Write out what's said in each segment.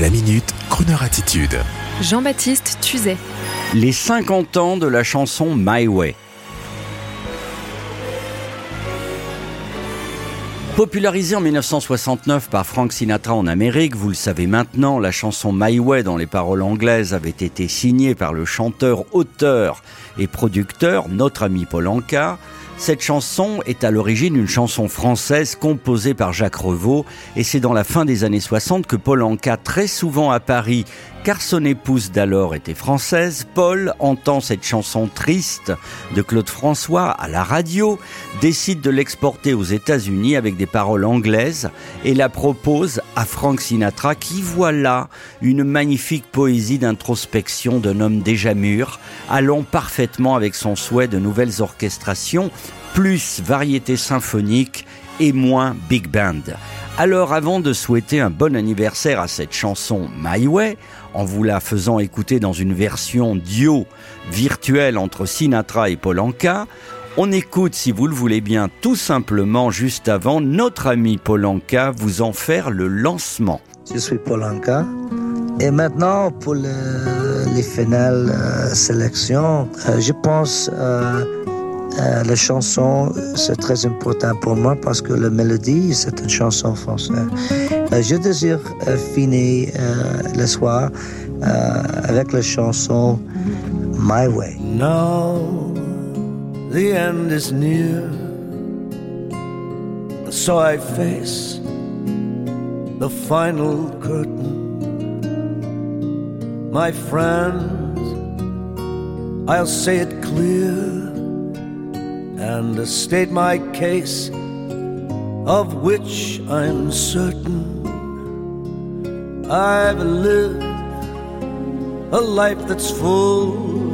La minute, Kroneur attitude. Jean-Baptiste Tuzet. Les 50 ans de la chanson My Way. Popularisée en 1969 par Frank Sinatra en Amérique, vous le savez maintenant, la chanson My Way dont les paroles anglaises avaient été signées par le chanteur, auteur et producteur, notre ami Paul Anka. Cette chanson est à l'origine une chanson française composée par Jacques Revaux et c'est dans la fin des années 60 que Paul Anka, très souvent à Paris, car son épouse d'alors était française, Paul entend cette chanson triste de Claude François à la radio, décide de l'exporter aux États-Unis avec des paroles anglaises et la propose à Frank Sinatra qui voit là une magnifique poésie d'introspection d'un homme déjà mûr, allant parfaitement avec son souhait de nouvelles orchestrations plus variété symphonique et moins big band. Alors avant de souhaiter un bon anniversaire à cette chanson My Way, en vous la faisant écouter dans une version duo virtuelle entre Sinatra et Polanka, on écoute, si vous le voulez bien, tout simplement juste avant notre ami Polanka vous en faire le lancement. Je suis Polanka. Et maintenant, pour les finales euh, sélections, euh, je pense euh, euh, la chanson, c'est très important pour moi parce que la mélodie, c'est une chanson française. Euh, je désire euh, finir le soir avec la chanson My Way. The end is near, so I face the final curtain. My friends, I'll say it clear. and state my case, of which I'm certain. I've lived a life that's full.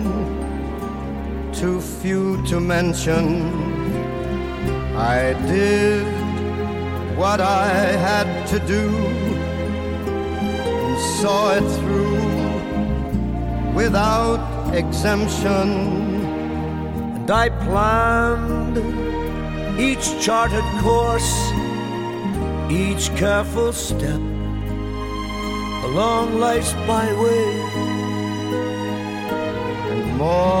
too few to mention. I did what I had to do and saw it through without exemption. And I planned each charted course, each careful step along life's byway, and more,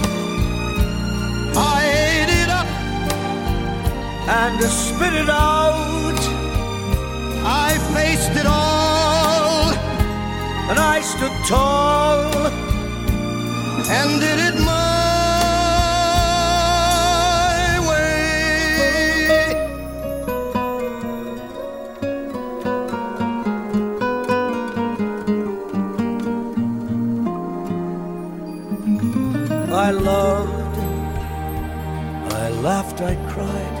and spit it out. I faced it all, and I stood tall and did it my way. I loved, I laughed, I cried,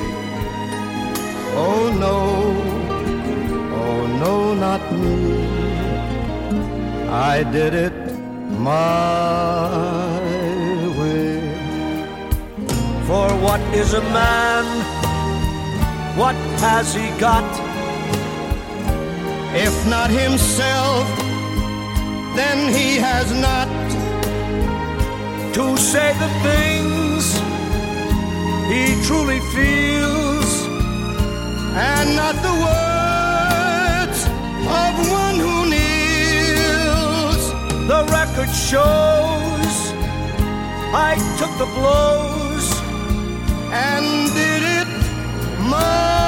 Oh no, oh no, not me. I did it my way. For what is a man? What has he got? If not himself, then he has not to say the things he truly feels and not the words of one who kneels. The record shows I took the blows and did it my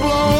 took